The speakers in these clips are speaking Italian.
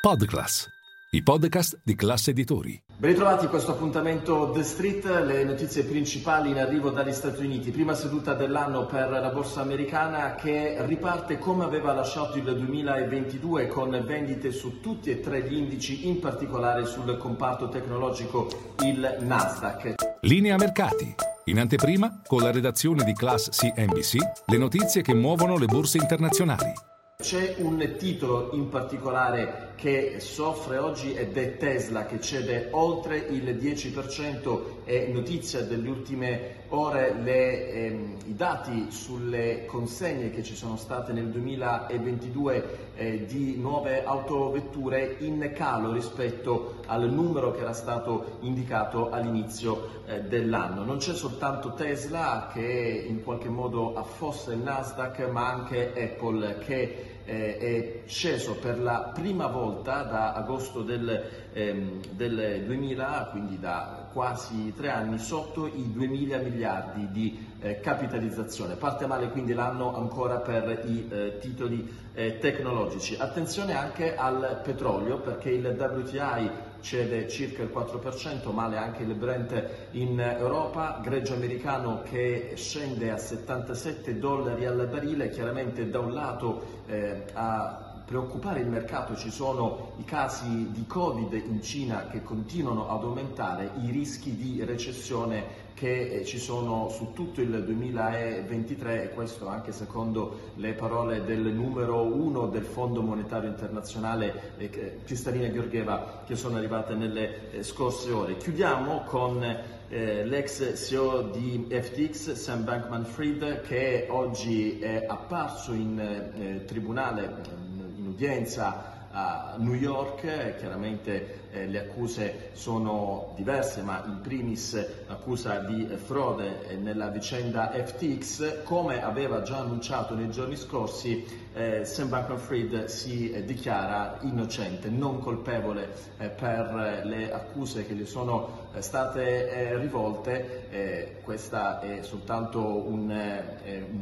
Podclass, i podcast di classe editori. Ben ritrovati a questo appuntamento The Street, le notizie principali in arrivo dagli Stati Uniti. Prima seduta dell'anno per la borsa americana che riparte come aveva lasciato il 2022 con vendite su tutti e tre gli indici, in particolare sul comparto tecnologico il Nasdaq. Linea mercati. In anteprima, con la redazione di Class CNBC, le notizie che muovono le borse internazionali. C'è un titolo in particolare che soffre oggi ed è Tesla che cede oltre il 10%, è notizia delle ultime ore le, ehm, i dati sulle consegne che ci sono state nel 2022 eh, di nuove autovetture in calo rispetto al numero che era stato indicato all'inizio eh, dell'anno. Non c'è soltanto Tesla che in qualche modo affossa il Nasdaq ma anche Apple che eh, è sceso per la prima volta da agosto del, ehm, del 2000, quindi da quasi tre anni, sotto i 2 mila miliardi di eh, capitalizzazione. Parte male quindi l'anno ancora per i eh, titoli eh, tecnologici. Attenzione anche al petrolio perché il WTI cede circa il 4%, male anche il Brent in Europa, greggio americano che scende a 77 dollari al barile, chiaramente da un lato eh, a preoccupare il mercato ci sono i casi di Covid in Cina che continuano ad aumentare, i rischi di recessione che eh, ci sono su tutto il 2023 e questo anche secondo le parole del numero uno del Fondo Monetario Internazionale eh, Cristalina Georgieva che sono arrivate nelle eh, scorse ore. Chiudiamo con l'ex CEO di FTX, Sam Bankman Fried, che oggi è apparso in tribunale udienza a New York, chiaramente eh, le accuse sono diverse, ma in primis l'accusa di frode eh, nella vicenda FTX, come aveva già annunciato nei giorni scorsi, eh, Sam Bankman-Fried si eh, dichiara innocente, non colpevole eh, per le accuse che gli sono eh, state rivolte. questo è soltanto un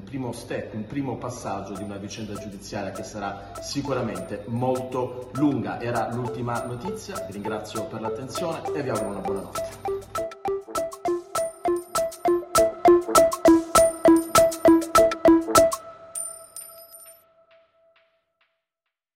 primo step, un primo passaggio di una vicenda giudiziaria che sarà sicuramente molto lunga. Era l'ultima notizia ringrazio per l'attenzione e vi auguro una buona notte.